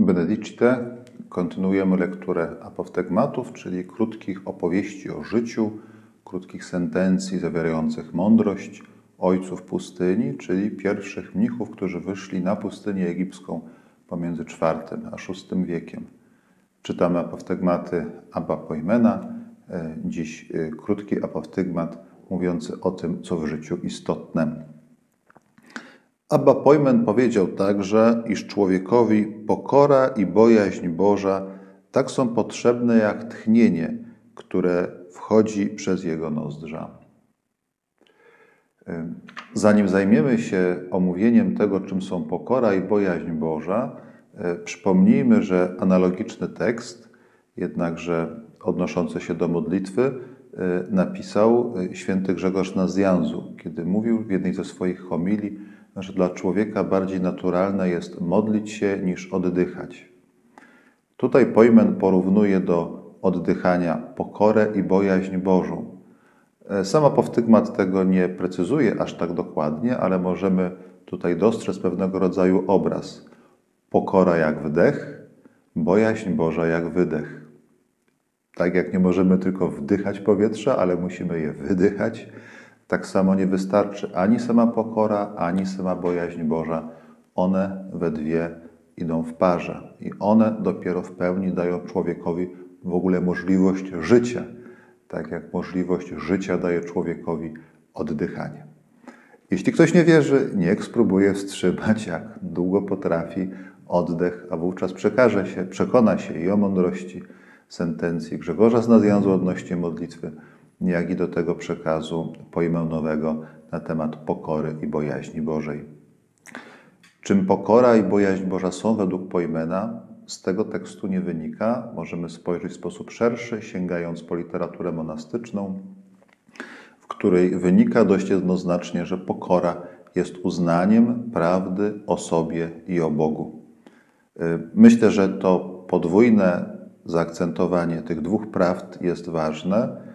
Benedicite kontynuujemy lekturę apoftegmatów, czyli krótkich opowieści o życiu, krótkich sentencji zawierających mądrość ojców pustyni, czyli pierwszych mnichów, którzy wyszli na pustynię egipską pomiędzy IV a VI wiekiem. Czytamy apoftegmaty Abba Poimena, e, dziś e, krótki apoftegmat mówiący o tym, co w życiu istotne. Abba Pojmen powiedział także, iż człowiekowi pokora i bojaźń Boża tak są potrzebne jak tchnienie, które wchodzi przez jego nozdrza. Zanim zajmiemy się omówieniem tego, czym są pokora i bojaźń Boża, e, przypomnijmy, że analogiczny tekst, jednakże odnoszący się do modlitwy, e, napisał e, święty Grzegorz Nazjanzu, kiedy mówił w jednej ze swoich homilii, że dla człowieka bardziej naturalne jest modlić się niż oddychać. Tutaj Pojmen porównuje do oddychania pokorę i bojaźń Bożą. E, Sama powtygmat tego nie precyzuje aż tak dokładnie, ale możemy tutaj dostrzec pewnego rodzaju obraz. Pokora jak wdech, bojaźń Boża jak wydech. Tak jak nie możemy tylko wdychać powietrza, ale musimy je wydychać, tak samo nie wystarczy ani sama pokora, ani sama bojaźń Boża. One we dwie idą w parze i one dopiero w pełni dają człowiekowi w ogóle możliwość życia, tak jak możliwość życia daje człowiekowi oddychanie. Jeśli ktoś nie wierzy, niech spróbuje wstrzymać, jak długo potrafi oddech, a wówczas przekaże się, przekona się i o mądrości sentencji Grzegorza z Nazjanzu odnośnie modlitwy, jak i do tego przekazu pojmełnowego na temat pokory i bojaźni Bożej. Czym pokora i bojaźń Boża są według Pojmena, z tego tekstu nie wynika. Możemy spojrzeć w sposób szerszy, sięgając po literaturę monastyczną, w której wynika dość jednoznacznie, że pokora jest uznaniem prawdy o sobie i o Bogu. Myślę, że to podwójne zaakcentowanie tych dwóch prawd jest ważne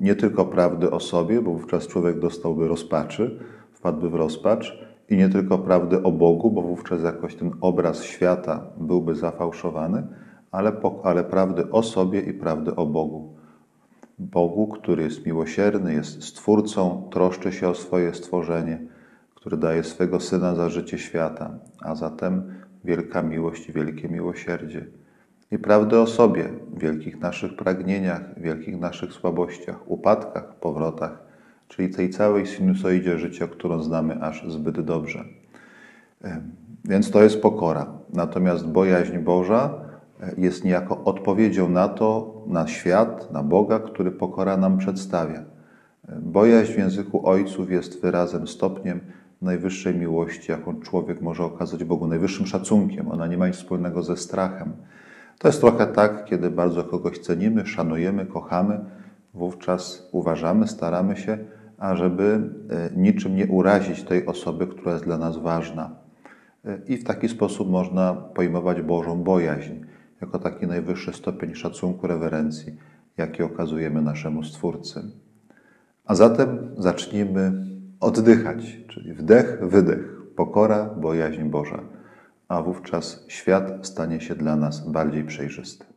nie tylko prawdy o sobie, bo wówczas człowiek dostałby rozpaczy, wpadłby w rozpacz, i nie tylko prawdy o Bogu, bo wówczas jakoś ten obraz świata byłby zafałszowany, ale, ale prawdy o sobie i prawdy o Bogu. Bogu, który jest miłosierny, jest stwórcą, troszczy się o swoje stworzenie, który daje swego syna za życie świata, a zatem wielka miłość i wielkie miłosierdzie i prawdy o sobie, wielkich naszych pragnieniach, wielkich naszych słabościach, upadkach, powrotach, czyli tej całej sinusoidzie życia, którą znamy aż zbyt dobrze. Więc to jest pokora. Natomiast bojaźń Boża e, jest niejako odpowiedzią na to, na świat, na Boga, który pokora nam przedstawia. Bojaźń w języku ojców jest wyrazem, stopniem najwyższej miłości, jaką człowiek może okazać Bogu, najwyższym szacunkiem. Ona nie ma nic wspólnego ze strachem. To jest trochę tak, kiedy bardzo kogoś cenimy, szanujemy, kochamy, wówczas uważamy, staramy się, ażeby e, niczym nie urazić tej osoby, która jest dla nas ważna. E, I w taki sposób można pojmować Bożą bojaźń, jako taki najwyższy stopień szacunku, rewerencji, jaki okazujemy naszemu Stwórcy. A zatem zacznijmy oddychać, czyli wdech, wydech, pokora, bojaźń Boża a wówczas świat stanie się dla nas bardziej przejrzysty.